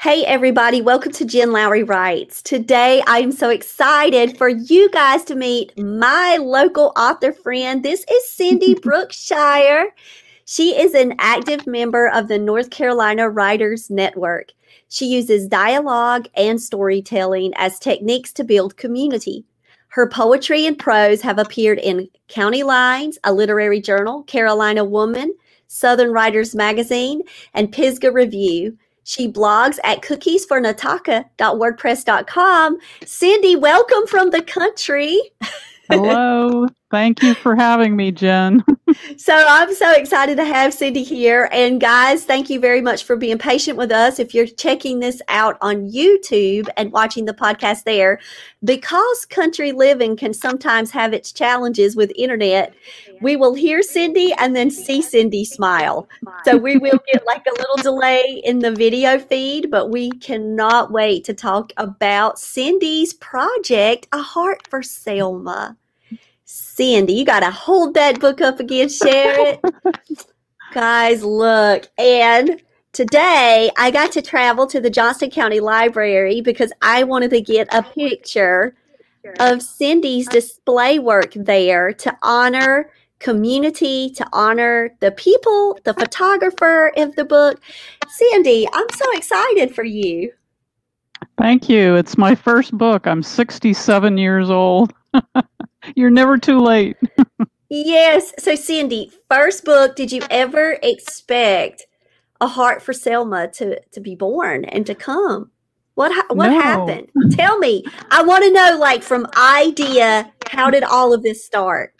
Hey, everybody, welcome to Jen Lowry Writes. Today, I am so excited for you guys to meet my local author friend. This is Cindy Brookshire. She is an active member of the North Carolina Writers Network. She uses dialogue and storytelling as techniques to build community. Her poetry and prose have appeared in County Lines, a literary journal, Carolina Woman, Southern Writers Magazine, and Pisgah Review. She blogs at cookiesfornataka.wordpress.com. Cindy, welcome from the country. Hello. Thank you for having me, Jen. So I'm so excited to have Cindy here. And guys, thank you very much for being patient with us. If you're checking this out on YouTube and watching the podcast there, because country living can sometimes have its challenges with internet, we will hear Cindy and then see Cindy smile. So we will get like a little delay in the video feed, but we cannot wait to talk about Cindy's project, A Heart for Selma. Sandy, you got to hold that book up again, share it. Guys, look. And today I got to travel to the Johnston County Library because I wanted to get a picture of Cindy's display work there to honor community, to honor the people, the photographer of the book. Cindy, I'm so excited for you. Thank you. It's my first book. I'm 67 years old. You're never too late. yes. So, Cindy, first book, did you ever expect a heart for Selma to, to be born and to come? What what no. happened? Tell me. I want to know, like, from idea, how did all of this start?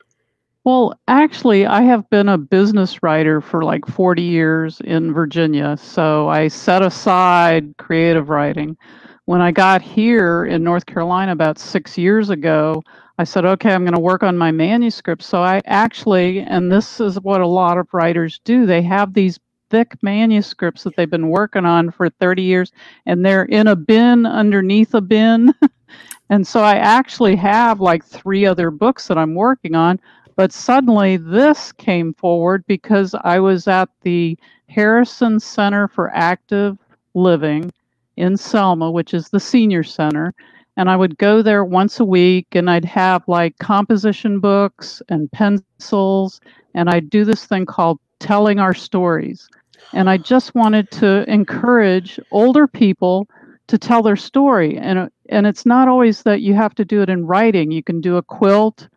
Well, actually, I have been a business writer for like 40 years in Virginia. So I set aside creative writing. When I got here in North Carolina about six years ago, I said, okay, I'm going to work on my manuscript. So I actually, and this is what a lot of writers do, they have these thick manuscripts that they've been working on for 30 years and they're in a bin underneath a bin. and so I actually have like three other books that I'm working on. But suddenly this came forward because I was at the Harrison Center for Active Living in Selma, which is the senior center and I would go there once a week and I'd have like composition books and pencils and I'd do this thing called telling our stories. And I just wanted to encourage older people to tell their story and and it's not always that you have to do it in writing. You can do a quilt,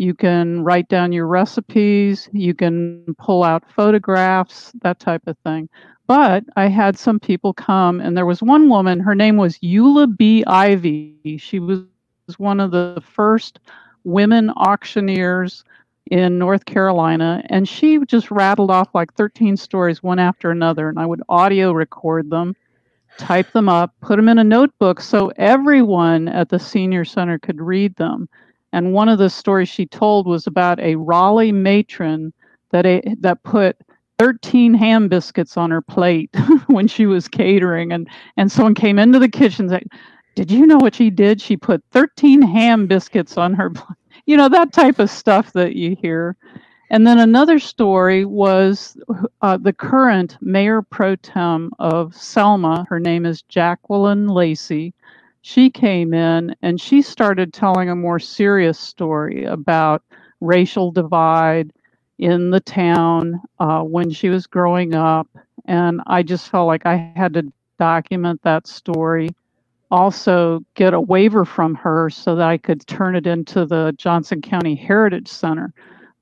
you can write down your recipes, you can pull out photographs, that type of thing. But I had some people come, and there was one woman, her name was Eula B. Ivy. She was one of the first women auctioneers in North Carolina, and she just rattled off like 13 stories one after another, and I would audio record them, type them up, put them in a notebook so everyone at the senior center could read them. And one of the stories she told was about a Raleigh matron that a, that put 13 ham biscuits on her plate when she was catering. And and someone came into the kitchen and said did you know what she did? She put 13 ham biscuits on her plate you know that type of stuff that you hear. And then another story was uh, the current mayor pro tem of selma. Her name is jacqueline lacey she came in and she started telling a more serious story about racial divide in the town uh, when she was growing up. And I just felt like I had to document that story. Also, get a waiver from her so that I could turn it into the Johnston County Heritage Center.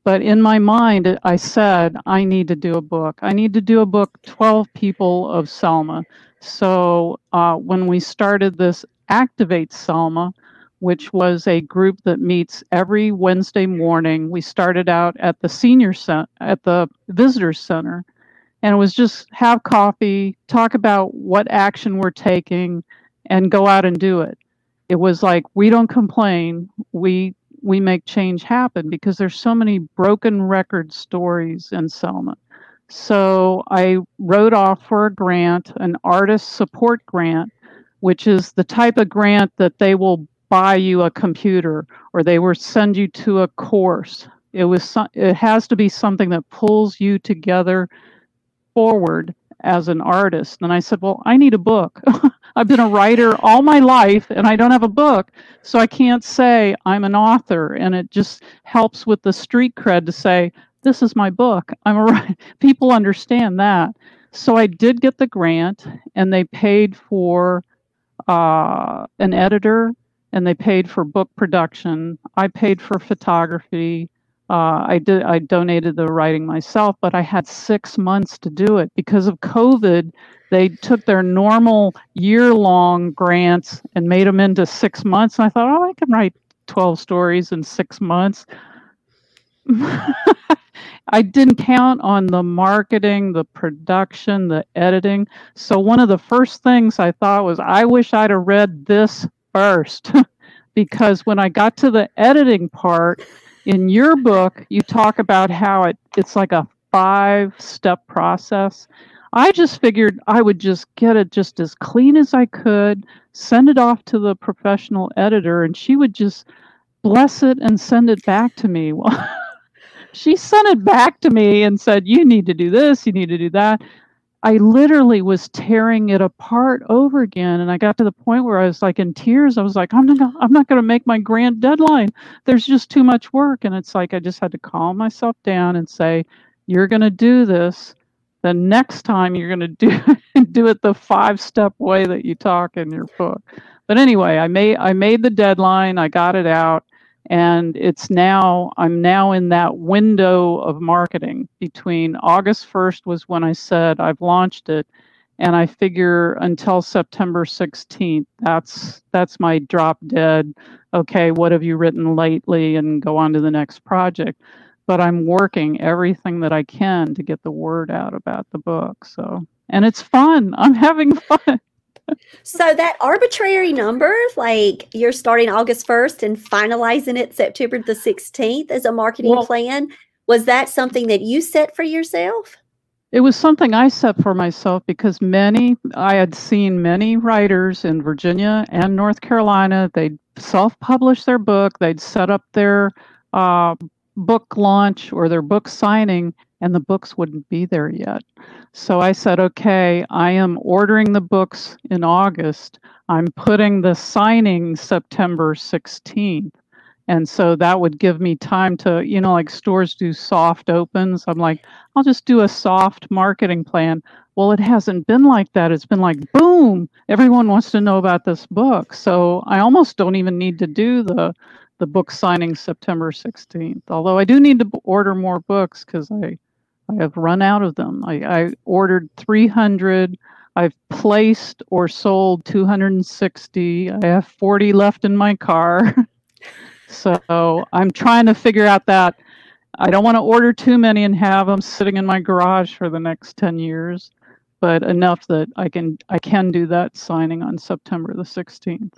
But in my mind, I said, I need to do a book. I need to do a book, 12 People of Selma. So uh, when we started this Activate Selma, which was a group that meets every Wednesday morning. We started out at the senior center, at the visitor center, and it was just have coffee, talk about what action we're taking, and go out and do it. It was like we don't complain, we we make change happen because there's so many broken record stories in Selma. So I wrote off for a grant, an artist support grant, which is the type of grant that they will buy you a computer or they will send you to a course. It was it has to be something that pulls you together forward as an artist. And I said, "Well, I need a book. I've been a writer all my life and I don't have a book, so I can't say I'm an author." And it just helps with the street cred to say, "This is my book. I'm a writer." People understand that. So I did get the grant and they paid for uh, an editor and they paid for book production. I paid for photography. Uh, I did. I donated the writing myself, but I had six months to do it because of COVID. They took their normal year-long grants and made them into six months. And I thought, oh, I can write twelve stories in six months. I didn't count on the marketing, the production, the editing. So one of the first things I thought was, I wish I'd have read this first because when I got to the editing part in your book, you talk about how it, it's like a five step process. I just figured I would just get it just as clean as I could, send it off to the professional editor, and she would just bless it and send it back to me. She sent it back to me and said, You need to do this, you need to do that. I literally was tearing it apart over again, and I got to the point where I was like in tears. I was like, "I'm not, gonna, I'm not going to make my grant deadline. There's just too much work." And it's like I just had to calm myself down and say, "You're going to do this. The next time you're going to do do it the five step way that you talk in your book." But anyway, I made I made the deadline. I got it out, and it's now i'm now in that window of marketing. Between august 1st was when i said i've launched it and i figure until september 16th that's that's my drop dead okay what have you written lately and go on to the next project. But i'm working everything that i can to get the word out about the book so. And it's fun. I'm having fun so that arbitrary number, like you're starting August 1st and finalizing it September the 16th as a marketing well, plan, was that something that you set for yourself? It was something I set for myself because many, I had seen many writers in Virginia and North Carolina. They'd self publish their book, they'd set up their uh, book launch or their book signing, and the books wouldn't be there yet. So I said, okay, I am ordering the books in August. I'm putting the signing September 16th. And so that would give me time to, you know, like stores do soft opens. I'm like, I'll just do a soft marketing plan. Well, it hasn't been like that. It's been like, boom, everyone wants to know about this book. So I almost don't even need to do the the book signing September 16th. Although I do need to order more books because I I have run out of them. I, I ordered 300. I've placed or sold 260. I have 40 left in my car. so I'm trying to figure out that. I don't want to order too many and have them sitting in my garage for the next 10 years, but enough that I can I can do that signing on September the 16th.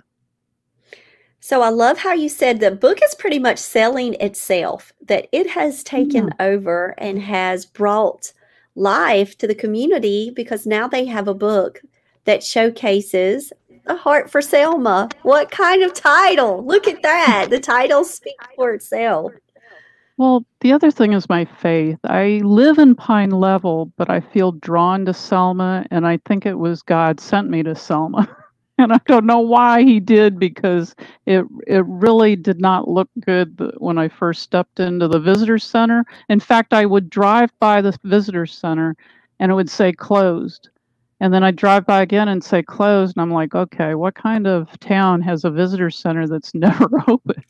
So I love how you said the book is pretty much selling itself, that it has taken mm-hmm. over and has brought life to the community because now they have a book that showcases a heart for Selma. What kind of title? Look at that. The title speaks for itself. Well, the other thing is my faith. I live in Pine Level, but I feel drawn to Selma, and I think it was God sent me to Selma. and I don't know why he did because it it really did not look good when I first stepped into the visitor center. In fact, I would drive by the visitor center and it would say closed. And then I'd drive by again and say closed. And I'm like, okay, what kind of town has a visitor center that's never open?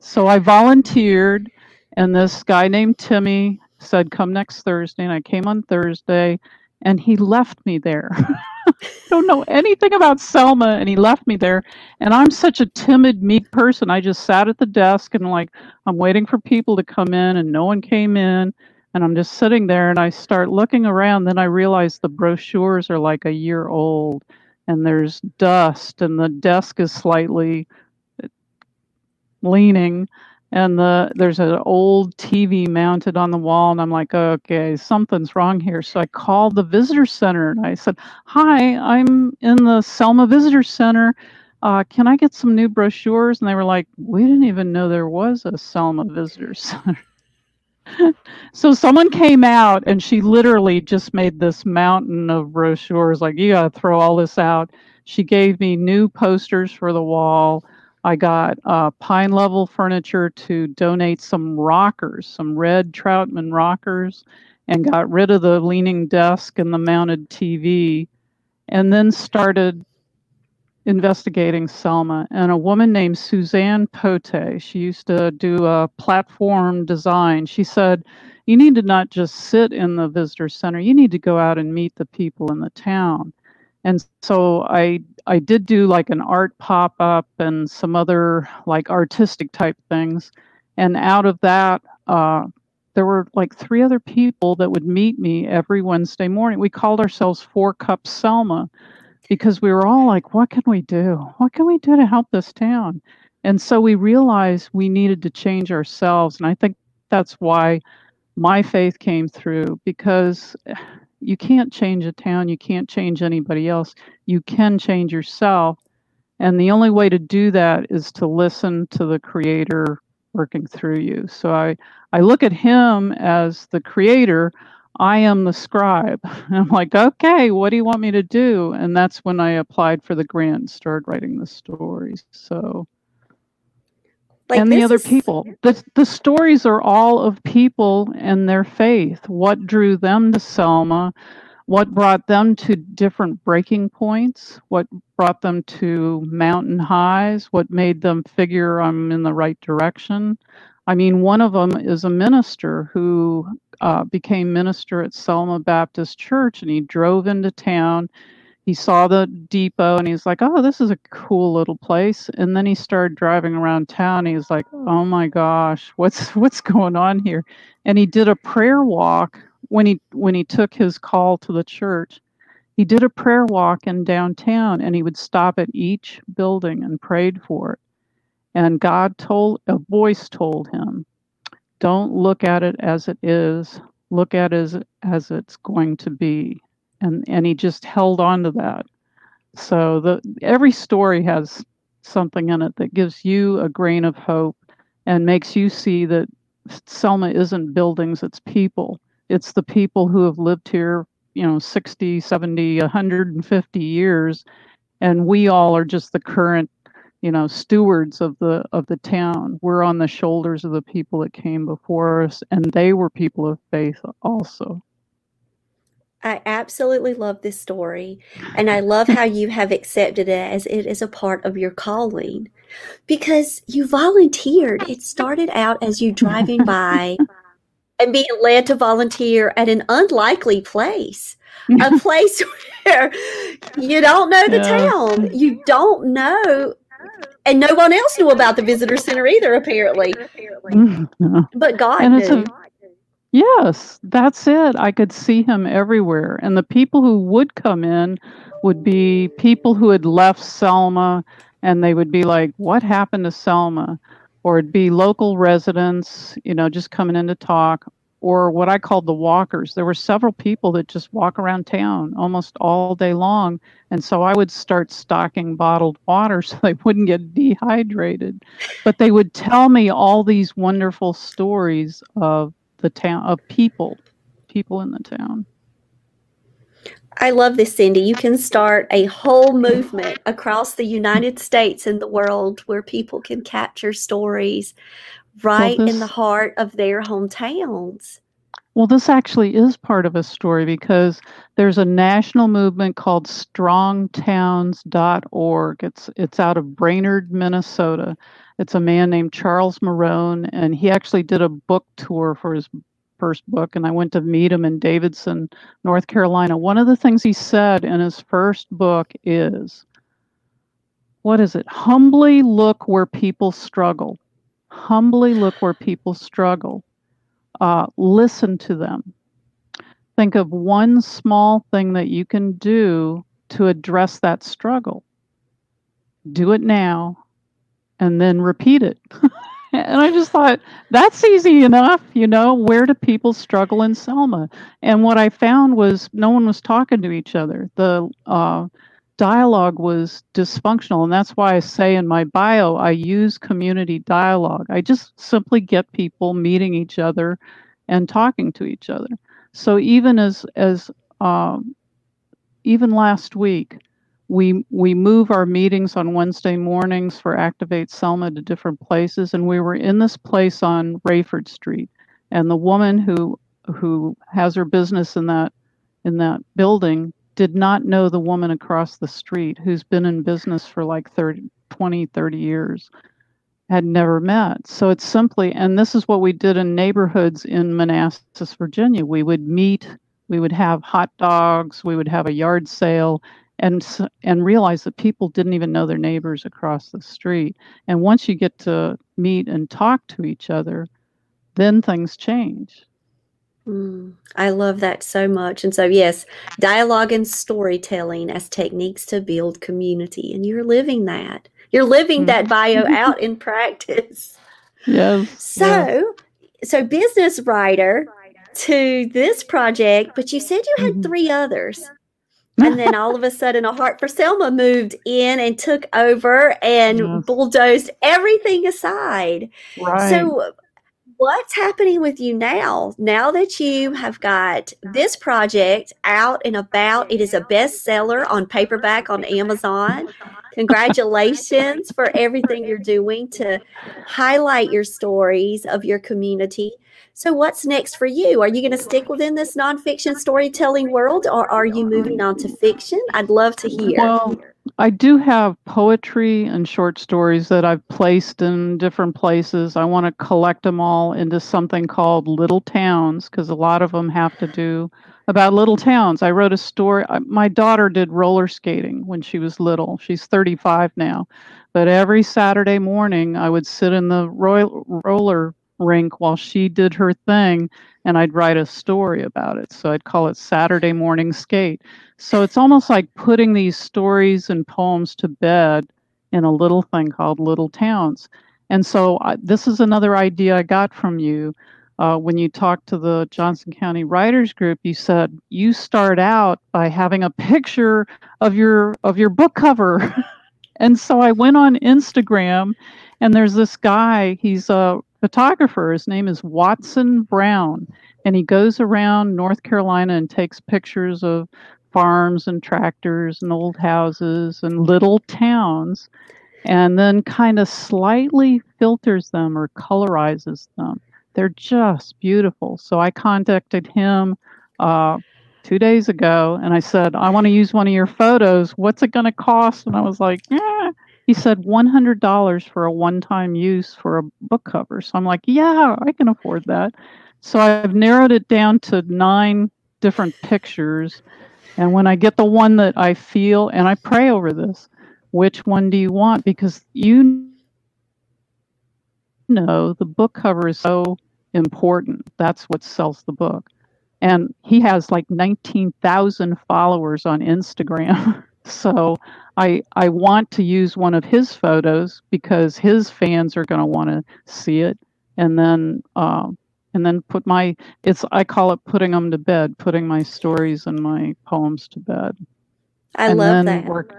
So I volunteered, and this guy named Timmy said, come next Thursday. And I came on Thursday, and he left me there. I don't know anything about Selma, and he left me there. And I'm such a timid, meek person. I just sat at the desk and like I'm waiting for people to come in, and no one came in. And I'm just sitting there, and I start looking around. Then I realize the brochures are like a year old, and there's dust, and the desk is slightly uh, leaning and the there's an old TV mounted on the wall, and I'm like, okay, something's wrong here. So I called the visitor center and I said, "Hi, I'm in the Selma Visitor Center. Uh, can I get some new brochures?" And they were like, "We didn't even know there was a Selma Visitor Center." so someone came out and she literally just made this mountain of brochures. Like, you got to throw all this out. She gave me new posters for the wall I got uh, Pine Level Furniture to donate some rockers, some red Troutman rockers, and got rid of the leaning desk and the mounted TV, and then started investigating Selma. And a woman named Suzanne Pote, she used to do a platform design. She said, You need to not just sit in the visitor center, you need to go out and meet the people in the town. And so I I did do like an art pop up and some other like artistic type things. And out of that, uh, there were like three other people that would meet me every Wednesday morning. We called ourselves Four cups Selma because we were all like, what can we do? What can we do to help this town? And so we realized we needed to change ourselves. And I think that's why my faith came through because you can't change a town, you can't change anybody else. You can change yourself. And the only way to do that is to listen to the creator working through you. So I, I look at him as the creator. I am the scribe. And I'm like, okay, what do you want me to do? And that's when I applied for the grant started writing the stories. So like and the other is... people. The, the stories are all of people and their faith. What drew them to Selma? What brought them to different breaking points? What brought them to mountain highs? What made them figure I'm in the right direction? I mean, one of them is a minister who uh, became minister at Selma Baptist Church, and he drove into town he saw the depot and he's like, "Oh, this is a cool little place." And then he started driving around town. He was like, "Oh, oh. my gosh, what's what's going on here?" And he did a prayer walk when he when he took his call to the church. He did a prayer walk in downtown and he would stop at each building and prayed for it. And God told a voice told him, "Don't look at it as it is. Look at it as as it's going to be." And and he just held on to that. So the every story has something in it that gives you a grain of hope and makes you see that Selma isn't buildings it's people. It's the people who have lived here you know 60 70 150 years and we all are just the current you know stewards of the of the town. We're on the shoulders of the people that came before us and they were people of faith also I absolutely love this story. And I love how you have accepted it as it is a part of your calling because you volunteered. It started out as you driving by and being led to volunteer at an unlikely place, a place where you don't know the yeah. town, you don't know. And no one else knew about the visitor center either, apparently. But God knew. Yes, that's it. I could see him everywhere. And the people who would come in would be people who had left Selma and they would be like, What happened to Selma? Or it'd be local residents, you know, just coming in to talk, or what I called the walkers. There were several people that just walk around town almost all day long. And so I would start stocking bottled water so they wouldn't get dehydrated. But they would tell me all these wonderful stories of the town of people, people in the town. I love this, Cindy. You can start a whole movement across the United States and the world where people can capture stories right well, this, in the heart of their hometowns. Well, this actually is part of a story because there's a national movement called strongtowns.org. It's it's out of Brainerd, Minnesota. It's a man named Charles Marohn and he actually did a book tour for his first book, and I went to meet him in Davidson, North Carolina. One of the things he said in his first book is, what is it? Humbly look where people struggle. Humbly look where people struggle. Uh, listen to them. Think of one small thing that you can do to address that struggle. Do it now and then repeat it. and I just thought that's easy enough, you know. Where do people struggle in Selma? And what I found was no one was talking to each other. The uh, dialogue was dysfunctional, and that's why I say in my bio I use community dialogue. I just simply get people meeting each other and talking to each other. So even as as um, even last week, we we move our meetings on Wednesday mornings for Activate Selma to different places, and we were in this place on Raiford Street, and the woman who who has her business in that in that building did not know the woman across the street who's been in business for like 30 20 30 years had never met. So it's simply and this is what we did in neighborhoods in manassas virginia. We would meet we would have hot dogs we would have a yard sale and and realize that people didn't even know their neighbors across the street. And once you get to meet and talk to each other, then things change. Mm, I love that so much. And so, yes, dialogue and storytelling as techniques to build community. And you're living that. You're living that bio mm-hmm. out in practice. Yes. So, so business writer to this project, but you said you had mm-hmm. three others and then all of a sudden a heart for selma moved in and took over and yes. bulldozed everything aside right. so what's happening with you now now that you have got this project out and about it is a bestseller on paperback on amazon congratulations for everything you're doing to highlight your stories of your community so, what's next for you? Are you going to stick within this nonfiction storytelling world or are you moving on to fiction? I'd love to hear. Well, I do have poetry and short stories that I've placed in different places. I want to collect them all into something called Little Towns because a lot of them have to do about little towns. I wrote a story. Uh, my daughter did roller skating when she was little. She's 35 now. But every Saturday morning, I would sit in the roller rink while she did her thing and I'd write a story about it. So I'd call it Saturday Morning Skate. So it's almost like putting these stories and poems to bed in a little thing called Little Towns. And so I, this is another idea I got from you. Uh, when you talked to the Johnston County Writers Group, you said you start out by having a picture of your of your book cover. and so I went on Instagram, and there's this guy. He's a photographer. His name is Watson Brown, and he goes around North Carolina and takes pictures of farms and tractors and old houses and little towns, and then kind of slightly filters them or colorizes them. They're just beautiful. So I contacted him uh, two days ago and I said, I want to use one of your photos. What's it going to cost? And I was like, yeah he said $100 for a one time use for a book cover. So I'm like, yeah, I can afford that. So I've narrowed it down to nine different pictures. And when I get the one that I feel, and I pray over this, which one do you want? Because you know the book cover is so important. That's what sells the book. And he has like 19,000 followers on Instagram. so I I want to use one of his photos because his fans are going to want to see it, and then um, and then put my it's I call it putting them to bed, putting my stories and my poems to bed. I and love that. Work,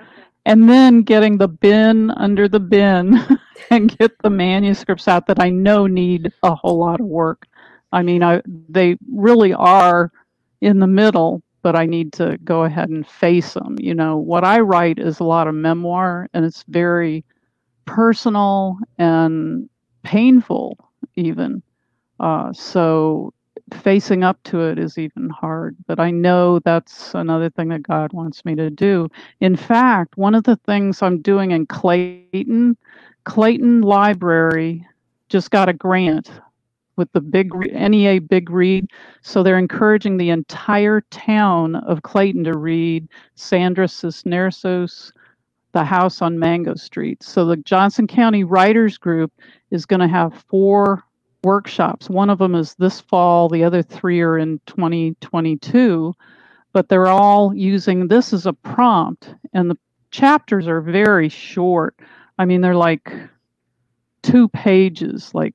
and then getting the bin under the bin and get the manuscripts out that I know need a whole lot of work. I mean, I they really are in the middle, but I need to go ahead and face them. You know, what I write is a lot of memoir and it's very personal and painful, even. Uh, so facing up to it is even hard. But I know that's another thing that God wants me to do. In fact, one of the things I'm doing in Clayton, Clayton Library just got a grant with the big NEA Big Read. So they're encouraging the entire town of Clayton to read Sandra Cisneros, The House on Mango Street. So the Johnston County Writers Group is going to have four workshops. One of them is this fall, the other three are in 2022, but they're all using this as a prompt, and the chapters are very short. I mean, they're like two pages, like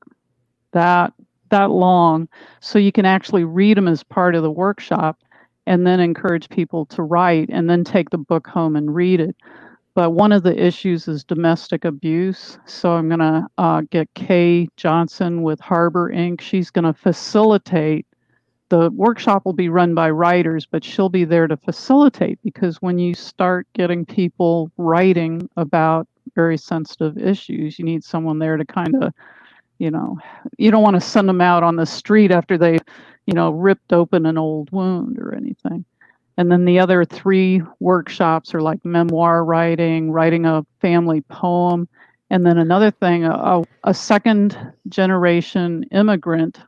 that that long, so you can actually read them as part of the workshop and then encourage people to write and then take the book home and read it. But one of the issues is domestic abuse. So I'm going to uh, get Kay Johnson with Harbor Inc. She's going to facilitate. The workshop will be run by writers, but she'll be there to facilitate because when you start getting people writing about very sensitive issues, you need someone there to kind of, you know, you don't want to send them out on the street after they, you know, ripped open an old wound or anything. And then the other three workshops are like memoir writing, writing a family poem. And then another thing, a, a second generation immigrant,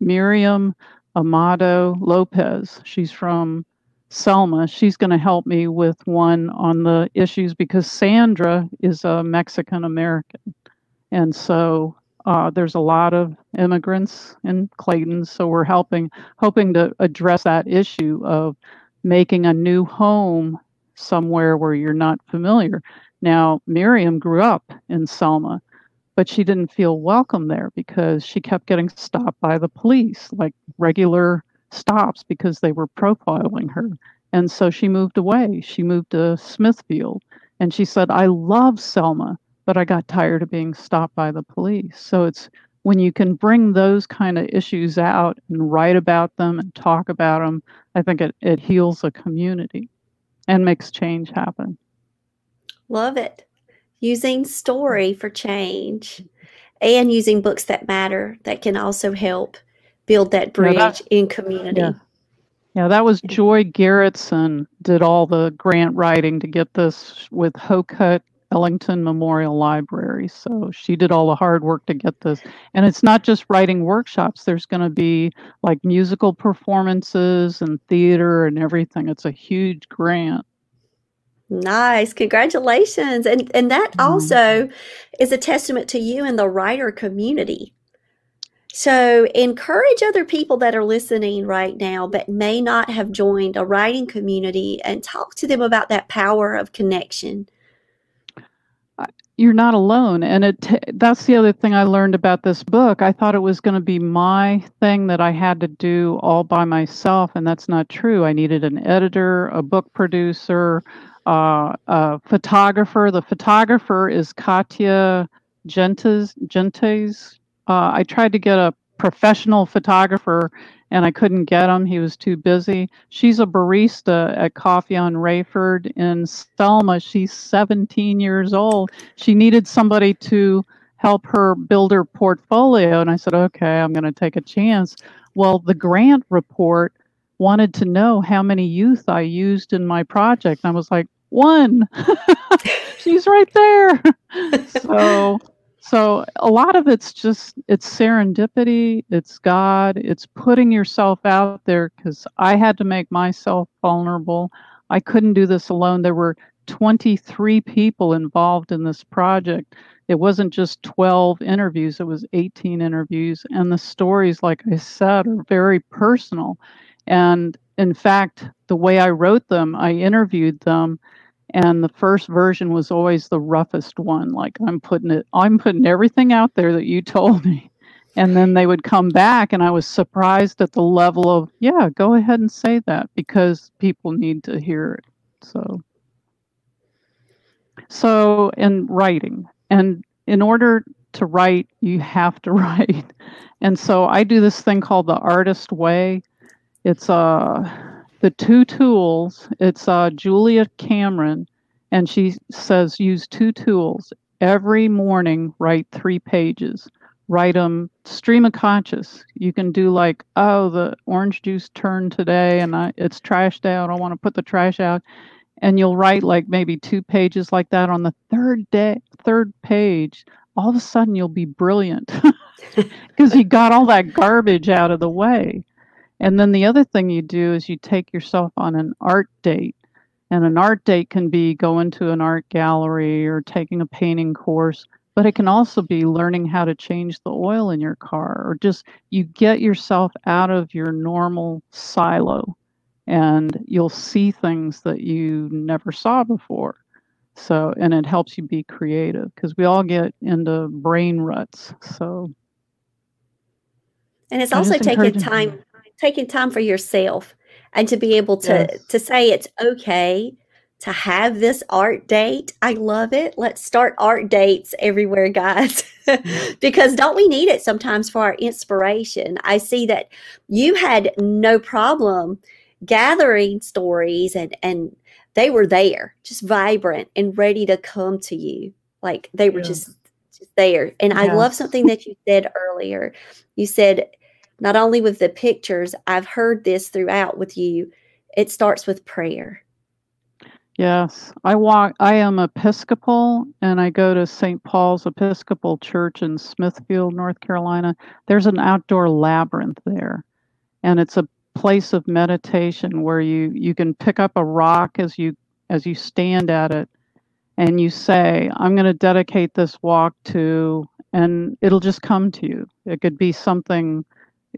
Miriam Amado Lopez. She's from Selma. She's going to help me with one on the issues because Sandra is a Mexican American. And so uh, there's a lot of immigrants in Clayton. So we're helping, hoping to address that issue of making a new home somewhere where you're not familiar. Now, Miriam grew up in Selma, but she didn't feel welcome there because she kept getting stopped by the police, like regular stops because they were profiling her. And so she moved away. She moved to Smithfield. And she said, I love Selma, but I got tired of being stopped by the police. So it's when you can bring those kind of issues out and write about them and talk about them, I think it, it heals a community and makes change happen. Love it. Using story for change and using books that matter that can also help build that bridge yeah, that, in community. Yeah. yeah, that was Joy Garretson did all the grant writing to get this with Hocutt Ellington Memorial Library. So she did all the hard work to get this. And it's not just writing workshops, there's going to be like musical performances and theater and everything. It's a huge grant. Nice. Congratulations. And and that mm-hmm. also is a testament to you and the writer community. So encourage other people that are listening right now but may not have joined a writing community and talk to them about that power of connection you're not alone. And it that's the other thing i learned about this book. I thought it was going to be my thing that i had to do all by myself and that's not true. I needed an editor a book producer uh, a photographer. The photographer is katya gentes gentes. Uh, i tried to get a professional photographer and I couldn't get him. He was too busy. She's a barista at Coffee on Raiford in Selma. She's 17 years old. She needed somebody to help her build her portfolio. And I said, okay, I'm going to take a chance. Well, the grant report wanted to know how many youth I used in my project. And I was like, one. She's right there. so so a lot of it's just it's serendipity, it's God, it's putting yourself out there cuz I had to make myself vulnerable. I couldn't do this alone. There were 23 people involved in this project. It wasn't just 12 interviews, it was 18 interviews and the stories like I said are very personal. And in fact, the way I wrote them, I interviewed them and the first version was always the roughest one like i'm putting it i'm putting everything out there that you told me. And then they would come back and i was surprised at the level of yeah go ahead and say that because people need to hear it so. So in writing and in order to write you have to write. And so i do this thing called the artist way. It's a the two tools. It's uh, Julia Cameron, and she says use two tools every morning. Write three pages. Write them stream of conscious. You can do like, oh, the orange juice turned today, and I, it's trashed out. I want to put the trash out, and you'll write like maybe two pages like that on the third day, third page. All of a sudden, you'll be brilliant because you got all that garbage out of the way. And then the other thing you do is you take yourself on an art date. And an art date can be going to an art gallery or taking a painting course, but it can also be learning how to change the oil in your car or just you get yourself out of your normal silo and you'll see things that you never saw before. So, and it helps you be creative because we all get into brain ruts. So, and it's also taking time taking time for yourself and to be able to yes. to say it's okay to have this art date. I love it. Let's start art dates everywhere, guys. because don't we need it sometimes for our inspiration? I see that you had no problem gathering stories and and they were there, just vibrant and ready to come to you. Like they were yeah. just, just there. And I love something that you said earlier. You said not only with the pictures, I've heard this throughout with you. It starts with prayer. Yes, I walk. I am Episcopal, and I go to St. Paul's Episcopal Church in Smithfield, North Carolina. There's an outdoor labyrinth there, and it's a place of meditation where you you can pick up a rock as you as you stand at it, and you say, "I'm going to dedicate this walk to," and it'll just come to you. It could be something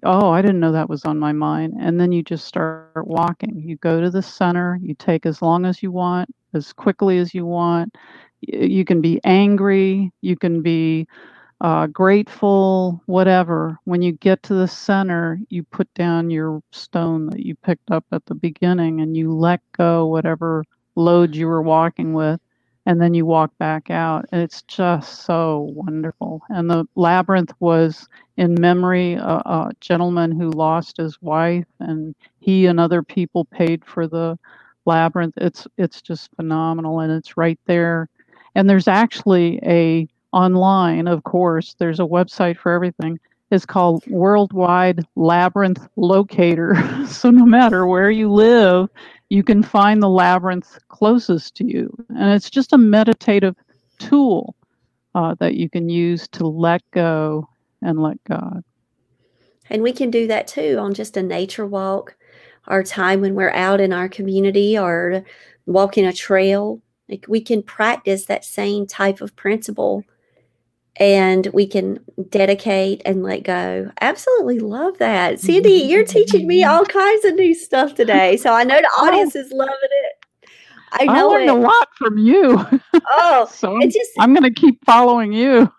oh, I didn't know that was on my mind. And then you just start walking. You go to the center, you take as long as you want, as quickly as you want. You can be angry, you can be uh, grateful, whatever. When you get to the center, you put down your stone that you picked up at the beginning and you let go whatever load you were walking with and then you walk back out. And it's just so wonderful. And the labyrinth was in memory a, a gentleman who lost his wife, and he and other people paid for the labyrinth. It's it's just phenomenal, and it's right there. And there's actually a online, of course. There's a website for everything. It's called Worldwide Labyrinth Locator. so no matter where you live, you can find the labyrinth closest to you. And it's just a meditative tool uh, that you can use to let go and let God. And we can do that too on just a nature walk, our time when we're out in our community or walking a trail. Like we can practice that same type of principle and we can dedicate and let go. Absolutely love that. Sandy, you're teaching me all kinds of new stuff today. So I know the oh. audience is loving it. I know I learned it. a lot from you. Oh, so I'm, just, I'm going to keep following you.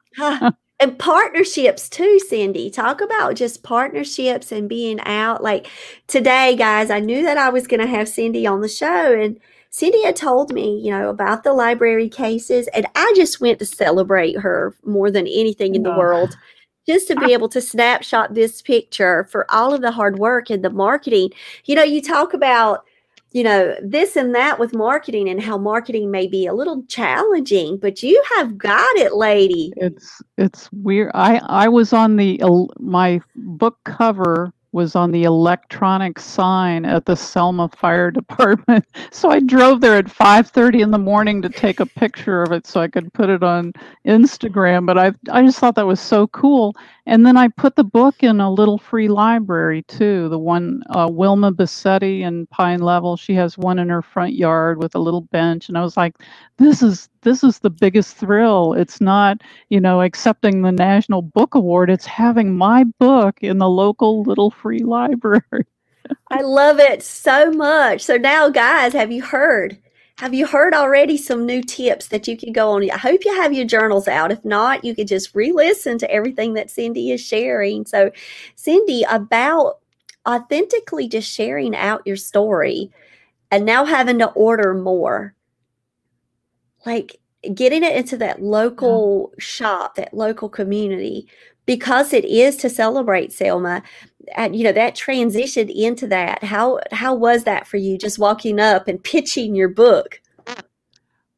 and partnerships too, Cindy. Talk about just partnerships and being out. Like today, guys, I knew that I was going to have Cindy on the show and Cindy had told me, you know, about the library cases, and I just went to celebrate her more than anything in the world. Just to be able to snapshot this picture for all of the hard work and the marketing. You know, you talk about, you know, this and that with marketing and how marketing may be a little challenging, but you have got it, lady. It's it's weird. I I was on the my book cover was on the electronic sign at the Selma Fire Department. So I drove there at 5:30 in the morning to take a picture of it so I could put it on Instagram, but I I just thought that was so cool. And then I put the book in a little free library too. The one uh, Wilma Bassetti in Pine Level, she has one in her front yard with a little bench and I was like, this is this is the biggest thrill. It's not, you know, accepting the National Book Award. It's having my book in the local little free library. I love it so much. So now, guys, have you heard? Have you heard already some new tips that you can go on? I hope you have your journals out. If not, you could just re-listen to everything that Cindy is sharing. So, Cindy, about authentically just sharing out your story and now having to order more like getting it into that local yeah. shop, that local community, because it is to celebrate Selma. And you know that transition into that how how was that for you just walking up and pitching your book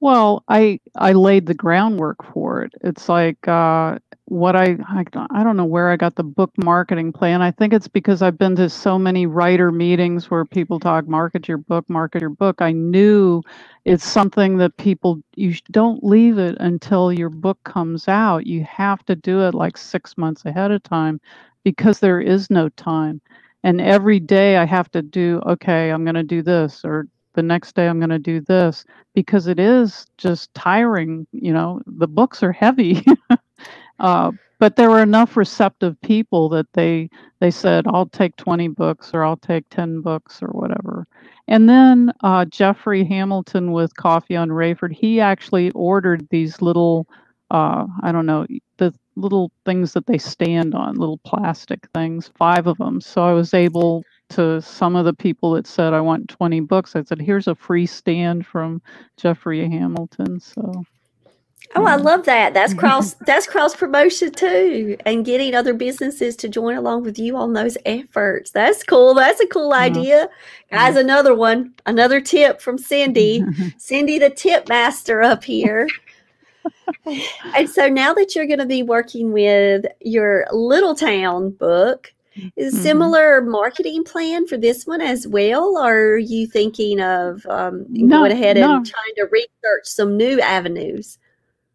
well i i laid the groundwork for it it's like uh what I, I I don't know where I got the book marketing plan. I think it's because I've been to so many writer meetings where people talk market your book, market your book. I knew it's something that people you don't leave it until your book comes out. You have to do it like 6 months ahead of time because there is no time. And every day I have to do okay, I'm going to do this or the next day I'm going to do this because it is just tiring, you know. The books are heavy. Uh, but there were enough receptive people that they they said, "I'll take 20 books or I'll take 10 books or whatever." And then uh, Jeffrey Hamilton with Coffee on Raiford, he actually ordered these little, uh, I don't know, the little things that they stand on, little plastic things, five of them. So I was able to some of the people that said I want 20 books. I said, "Here's a free stand from Jeffrey Hamilton." So Oh, I love that. That's cross that's cross promotion too. And getting other businesses to join along with you on those efforts. That's cool. That's a cool idea. Guys, another one, another tip from Cindy. Cindy the tip master up here. and so now that you're going to be working with your Little Town book, is mm-hmm. similar marketing plan for this one as well? Or are you thinking of um, no, going ahead and trying to research some new avenues?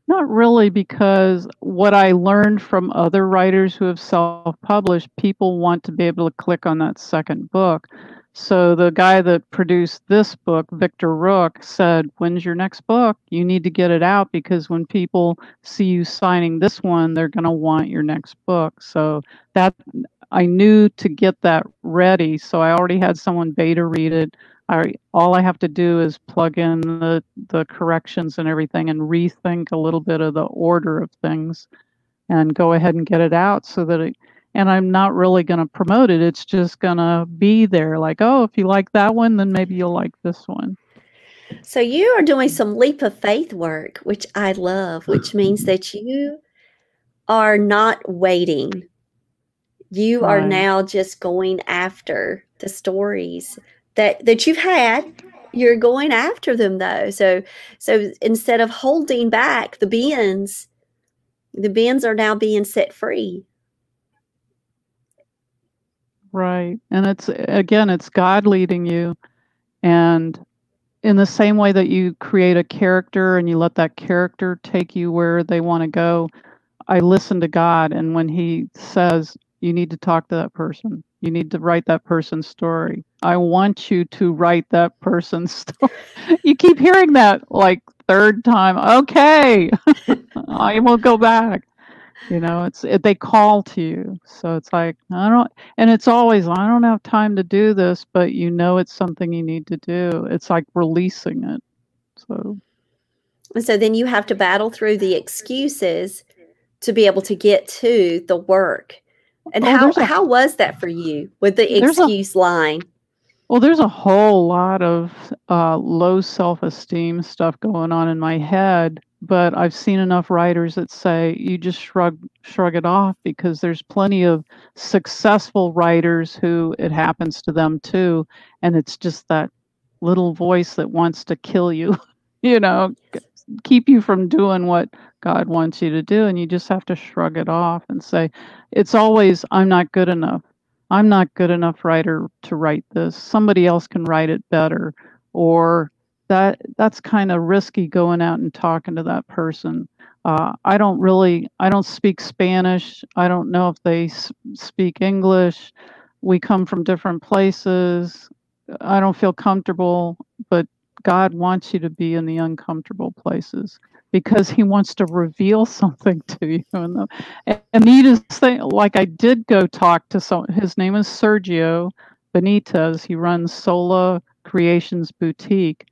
Not really, because what I learned from other writers who have self published, people want to be able to click on that second book. So the guy that produced this book, Victor Rook, said, When's your next book? You need to get it out because when people see you signing this one, they're going to want your next book. So that I knew to get that ready. So I already had someone beta read it. I all I have to do is plug in the the corrections and everything and rethink a little bit of the order of things and go ahead and get it out so that it and I'm not really going to promote it. It's just going to be there like, "Oh, if you like that one, then maybe you'll like this one." So you are doing some leap of faith work, which I love, which means that you are not waiting. You right. are now just going after the stories that that you've had you're going after them though. So so instead of holding back the bins the bins are now being set free. Right. And it's again it's god leading you. And in the same way that you create a character and you let that character take you where they want to go i listen to god. And when he says you need to talk to that person you need to write that person's story. I want you to write that person's story. you keep hearing that like third time. Okay, I will go back. You know, it's it, they call to you, so it's like I don't, and it's always I don't have time to do this, but you know it's something you need to do. It's like releasing it. So, so then you have to battle through the excuses to be able to get to the work and oh, how a, how was that for you with the excuse a, line? Well, there's a whole lot of uh, low self esteem stuff going on in my head, but I've seen enough writers that say you just shrug shrug it off because there's plenty of successful writers who it happens to them too, and it's just that little voice that wants to kill you, you know, keep you from doing what God wants you to do. And you just have to shrug it off and say, it's always, I'm not good enough. I'm not good enough writer to write this. Somebody else can write it better. Or that that's kind of risky going out and talking to that person. Uh, I don't really, I don't speak Spanish. I don't know if they s- speak English. We come from different places. I don't feel comfortable, but God wants you to be in the uncomfortable places because he wants to reveal something to you. And the thing, like I did go talk to some, his name is Sergio Benitez. He runs Sola Creations Boutique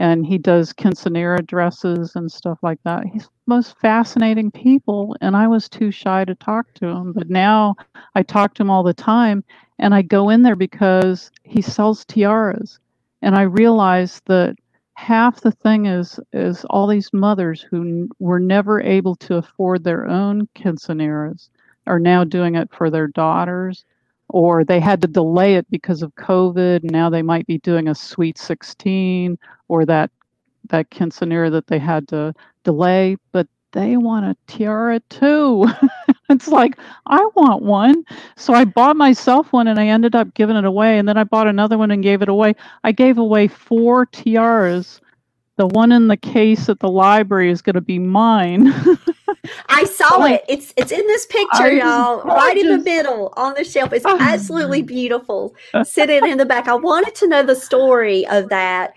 and he does quinceanera dresses and stuff like that. He's most fascinating people, and I was too shy to talk to him. But now I talk to him all the time, and I go in there because he sells tiaras, and I realize that half the thing is is all these mothers who n- were never able to afford their own quinceaneras are now doing it for their daughters or they had to delay it because of COVID. Now they might be doing a Sweet 16 or that that quinceanera that they had to delay, but they want a tiara too. it's like, I want one. So I bought myself one and I ended up giving it away. And then I bought another one and gave it away. I gave away four tiaras. The one in the case at the library is going to be mine. I saw it. It's it's in this picture, y'all, right in the middle on the shelf. It's absolutely beautiful. Sitting in the back. I wanted to know the story of that.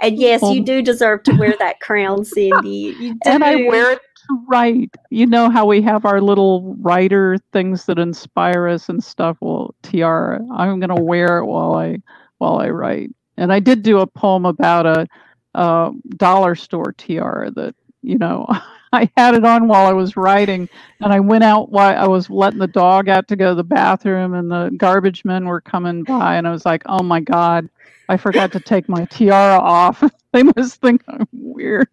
And yes, you do deserve to wear that crown, Cindy. You do. And I wear it to write. You know how we have our little writer things that inspire us and stuff. Well, tiara. I'm gonna wear it while I while I write. And I did do a poem about a, a dollar store tiara that you know I had it on while I was writing, and I went out while I was letting the dog out to go to the bathroom, and the garbage men were coming by, and I was like, "Oh my god, I forgot to take my tiara off. they must think I'm weird."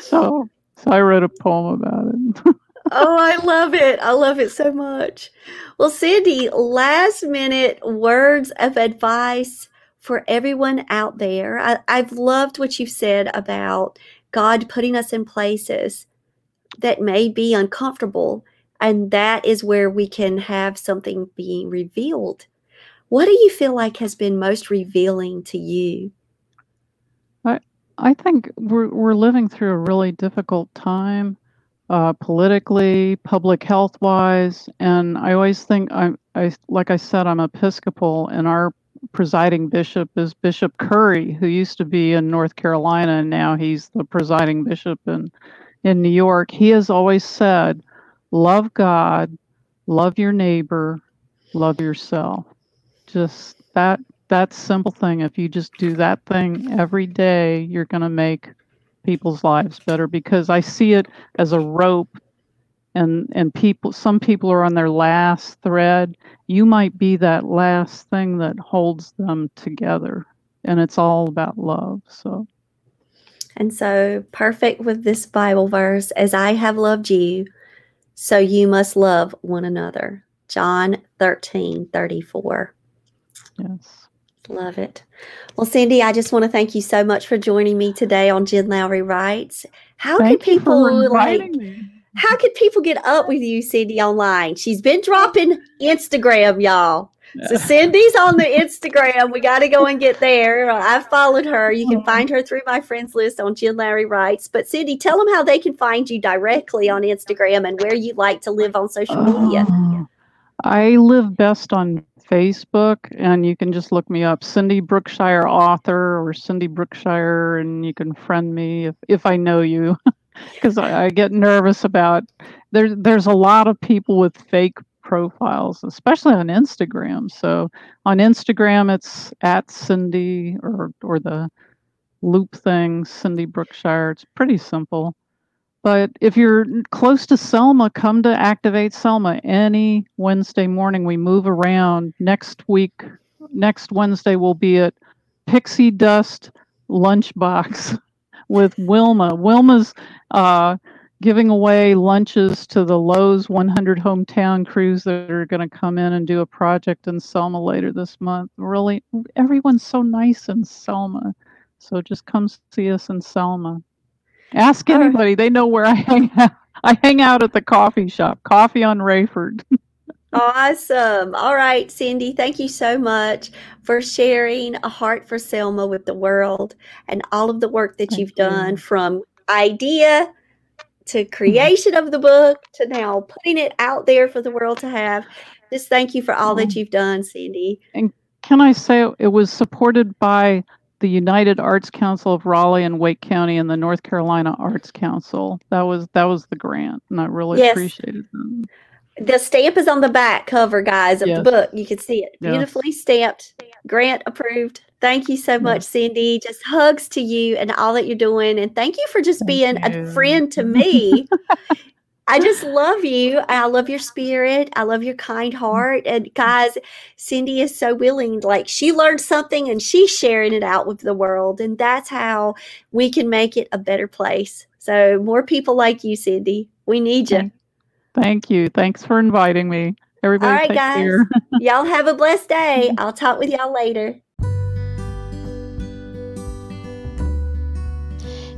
so, so I wrote a poem about it. oh, I love it! I love it so much. Well, Cindy, last minute words of advice for everyone out there. I, I've loved what you've said about God putting us in places that may be uncomfortable. And that is where we can have something being revealed. What do you feel like has been most revealing to you? I, I think we're, we're living through a really difficult time uh, politically, public health wise. And I always think, I, I, like I said, I'm Episcopal, and our presiding bishop is Bishop Curry, who used to be in North Carolina, and now he's the presiding bishop in, in New York. He has always said, Love God, love your neighbor, love yourself. Just that that simple thing. If you just do that thing every day, you're going to make people's lives better because I see it as a rope and and people some people are on their last thread. You might be that last thing that holds them together and it's all about love so. And so perfect with this bible verse as i have loved you so you must love one another. John 13 34 yes Love it. Well, Cindy, I just want to thank you so much for joining me today on Jen Lowry Writes. How Thank can people like me. how can people get up with you, Cindy, online? She's been dropping Instagram, y'all. So Cindy's on the Instagram. We got to go and get there. I've followed her. You can oh. find her through my friends list on Jen Lowry Writes. But Cindy, tell them how they can find you directly on Instagram and where you like to live on social media. Oh, I live best on Facebook, and you can just look me up, Cindy Brookshire author or Cindy Brookshire, and you can friend me if, if I know you. because I, I, get nervous about there's there's a lot of people with fake profiles, especially on Instagram. So on Instagram, it's at Cindy or or the loop thing, Cindy Brookshire. It's pretty simple. But if you're close to Selma, come to Activate Selma any Wednesday morning. We move around. Next week, next Wednesday, we'll be at Pixie Dust Lunchbox with Wilma. Wilma's uh, giving away lunches to the Lowe's 100 hometown crews that are going to come in and do a project in Selma later this month. Really, everyone's so nice in Selma. So just come see us in Selma. Ask anybody; they know where I hang out. I hang out at the coffee shop, Coffee on Raiford. Awesome. All right, Cindy, thank you so much for sharing a heart for Selma with the world and all of the work that Thank you've you. done from idea to creation of the book to now putting it out there for the world to have. Just thank you for all that you've done, Cindy. And can I say it was supported by the United Arts Council of Raleigh and Wake County and the North Carolina Arts Council? That was that was the grant, and I really Yes. appreciated them. The stamp is on the back cover, guys, of the book. You can see it. Yes. Beautifully stamped, grant approved. Thank you so much, Cindy. Just hugs to you and all that you're doing. And thank you for just Thank being a friend to me. I just love you. I love your spirit. I love your kind heart. And guys, Cindy is so willing. Like she learned something and she's sharing it out with the world. And that's how we can make it a better place. So more people like you, Cindy. We need you. Thank- you. Thanks for inviting me. Everybody All right, guys. care. y'all have a blessed day. I'll talk with y'all later.